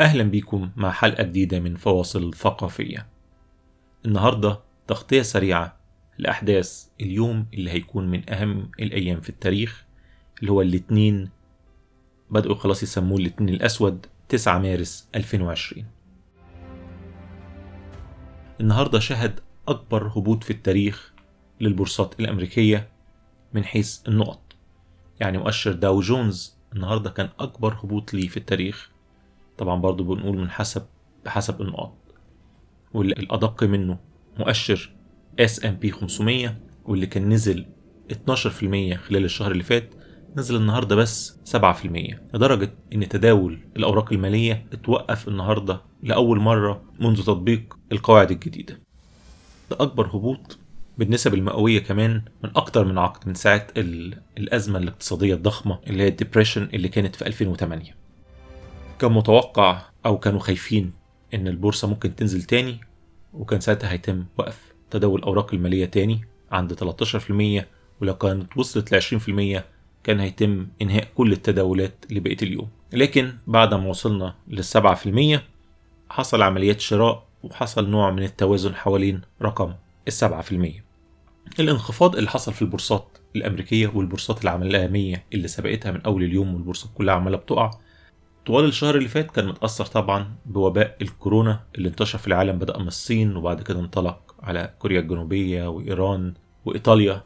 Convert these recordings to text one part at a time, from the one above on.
أهلا بيكم مع حلقة جديدة من فواصل ثقافية. النهاردة تغطية سريعة لأحداث اليوم اللي هيكون من أهم الأيام في التاريخ اللي هو الاثنين بدأوا خلاص يسموه الاثنين الأسود 9 مارس 2020 النهاردة شهد أكبر هبوط في التاريخ للبورصات الأمريكية من حيث النقط. يعني مؤشر داو جونز النهاردة كان أكبر هبوط ليه في التاريخ. طبعا برضو بنقول من حسب بحسب النقط والأدق منه مؤشر S&P 500 واللي كان نزل 12% خلال الشهر اللي فات نزل النهارده بس 7% لدرجة إن تداول الأوراق المالية اتوقف النهارده لأول مرة منذ تطبيق القواعد الجديدة. ده أكبر هبوط بالنسب المئوية كمان من أكتر من عقد من ساعة الأزمة الاقتصادية الضخمة اللي هي الديبريشن اللي كانت في 2008 كان متوقع أو كانوا خايفين إن البورصة ممكن تنزل تاني وكان ساعتها هيتم وقف تداول الأوراق المالية تاني عند 13% ولو كانت وصلت ل 20% كان هيتم إنهاء كل التداولات لبقية اليوم. لكن بعد ما وصلنا للسبعة في المية حصل عمليات شراء وحصل نوع من التوازن حوالين رقم السبعة في المية. الانخفاض اللي حصل في البورصات الأمريكية والبورصات العالمية اللي سبقتها من أول اليوم والبورصات كلها عمالة بتقع طوال الشهر اللي فات كان متأثر طبعا بوباء الكورونا اللي انتشر في العالم بدأ من الصين وبعد كده انطلق على كوريا الجنوبية وإيران وإيطاليا.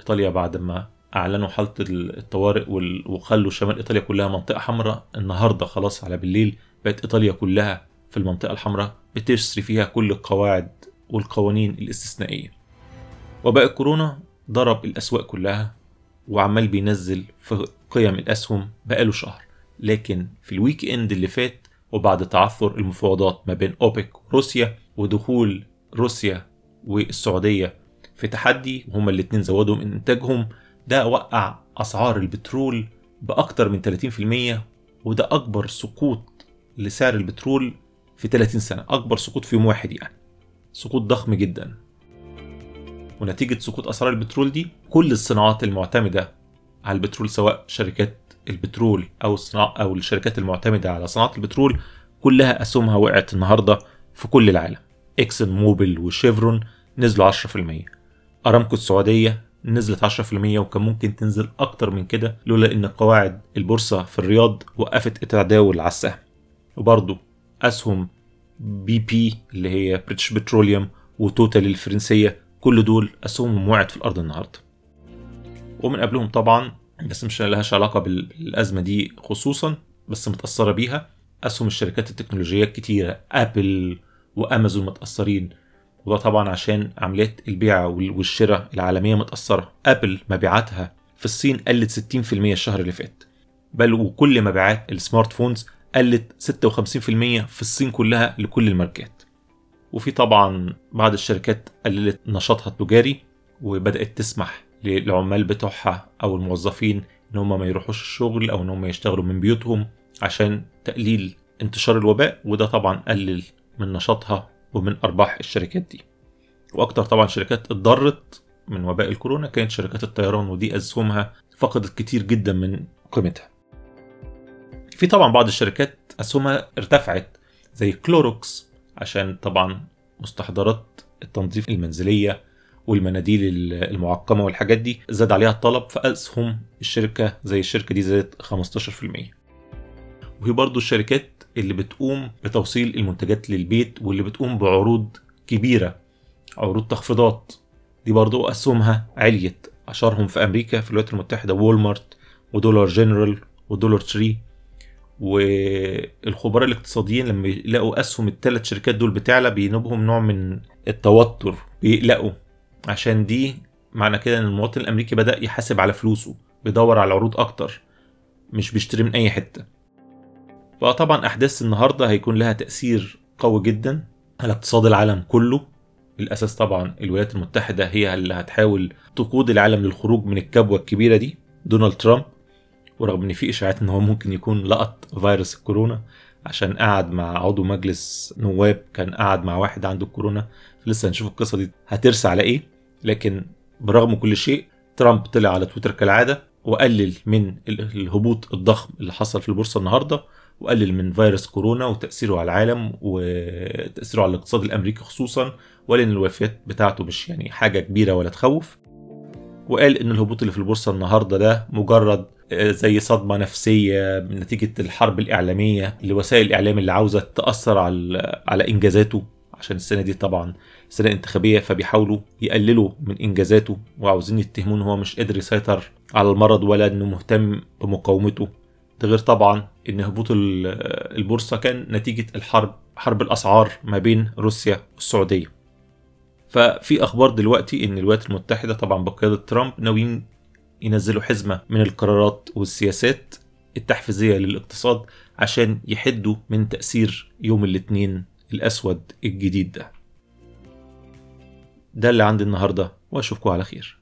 إيطاليا بعد ما أعلنوا حالة الطوارئ وخلوا شمال إيطاليا كلها منطقة حمراء. النهاردة خلاص على بالليل بقت إيطاليا كلها في المنطقة الحمراء بتسري فيها كل القواعد والقوانين الاستثنائية. وباء الكورونا ضرب الأسواق كلها وعمال بينزل في قيم الأسهم بقاله شهر. لكن في الويك إند اللي فات وبعد تعثر المفاوضات ما بين أوبك وروسيا ودخول روسيا والسعودية في تحدي وهما الاتنين زودوا من إنتاجهم ده وقع أسعار البترول بأكتر من 30% وده أكبر سقوط لسعر البترول في 30 سنة أكبر سقوط في يوم واحد يعني. سقوط ضخم جدا. ونتيجة سقوط أسعار البترول دي كل الصناعات المعتمدة على البترول سواء شركات البترول أو الصناعة أو الشركات المعتمدة على صناعة البترول كلها أسهمها وقعت النهاردة في كل العالم. إكسون موبيل وشيفرون نزلوا 10% أرامكو السعودية نزلت 10% وكان ممكن تنزل أكتر من كده لولا إن قواعد البورصة في الرياض وقفت التداول على السهم. وبرضه أسهم BP اللي هي بريتش بتروليوم وتوتال الفرنسية كل دول أسهمهم وقعت في الأرض النهاردة. ومن قبلهم طبعا بس مش لهاش علاقة بالأزمة دي خصوصا بس متأثرة بيها. أسهم الشركات التكنولوجية الكتيرة أبل وأمازون متأثرين. وده طبعا عشان عمليات البيع والشراء العالمية متأثرة. أبل مبيعاتها في الصين قلت 60% الشهر اللي فات. بل وكل مبيعات ال smartphones قلت 56% في الصين كلها لكل الماركات. وفي طبعا بعض الشركات قللت نشاطها التجاري وبدأت تسمح للعمال بتوعها أو الموظفين إن هم ما يروحوش الشغل أو إن هم يشتغلوا من بيوتهم عشان تقليل انتشار الوباء وده طبعا قلل من نشاطها ومن أرباح الشركات دي. وأكتر طبعا شركات اتضرت من وباء الكورونا كانت شركات الطيران ودي أسهمها فقدت كتير جدا من قيمتها. في طبعا بعض الشركات أسهمها ارتفعت زي كلوروكس عشان طبعا مستحضرات التنظيف المنزلية والمناديل المعقمة والحاجات دي زاد عليها الطلب فأسهم الشركة زي الشركة دي زادت 15% وهي برضو الشركات اللي بتقوم بتوصيل المنتجات للبيت واللي بتقوم بعروض كبيرة عروض تخفيضات. دي برضو أسهمها عليت أشهرهم في أمريكا في الولايات المتحدة وولمارت ودولار جنرال ودولار تري. والخبراء الاقتصاديين لما يلاقوا أسهم الثلاث شركات دول بتعلى بينوبهم نوع من التوتر بيقلقوا. عشان دي معنى كده إن المواطن الأمريكي بدأ يحاسب على فلوسه بيدور على عروض أكتر مش بيشتري من أي حتة. فطبعا أحداث النهارده هيكون لها تأثير قوي جدا على اقتصاد العالم كله. الاساس طبعا الولايات المتحدة هي اللي هتحاول تقود العالم للخروج من الكبوة الكبيرة دي دونالد ترامب. ورغم إن في إشاعات إن هو ممكن يكون لقط فيروس الكورونا عشان قعد مع عضو مجلس نواب كان قعد مع واحد عنده الكورونا لسه هنشوف القصة دي هترسى على إيه. لكن برغم كل شيء ترامب طلع على تويتر كالعادة وقلل من الهبوط الضخم اللي حصل في البورصة النهارده وقلل من فيروس كورونا وتأثيره على العالم وتأثيره على الاقتصاد الأمريكي خصوصا وقال إن الوفيات بتاعته مش يعني حاجة كبيرة ولا تخوف. وقال إن الهبوط اللي في البورصة النهاردة ده مجرد زي صدمة نفسية نتيجة الحرب الإعلامية لوسائل الإعلام اللي عاوزة تأثر على على إنجازاته عشان السنة دي طبعا سنة انتخابية فبيحاولوا يقللوا من إنجازاته وعاوزين يتهموه إن هو مش قادر يسيطر على المرض ولا إنه مهتم بمقاومته. ده غير طبعا إن هبوط البورصة كان نتيجة الحرب حرب الأسعار ما بين روسيا والسعودية. ففي أخبار دلوقتي إن الولايات المتحدة طبعا بقيادة ترامب ناويين ينزلوا حزمة من القرارات والسياسات التحفيزية للاقتصاد عشان يحدوا من تأثير يوم الاثنين الأسود الجديد ده. ده اللي عندي النهاردة وأشوفكم على خير.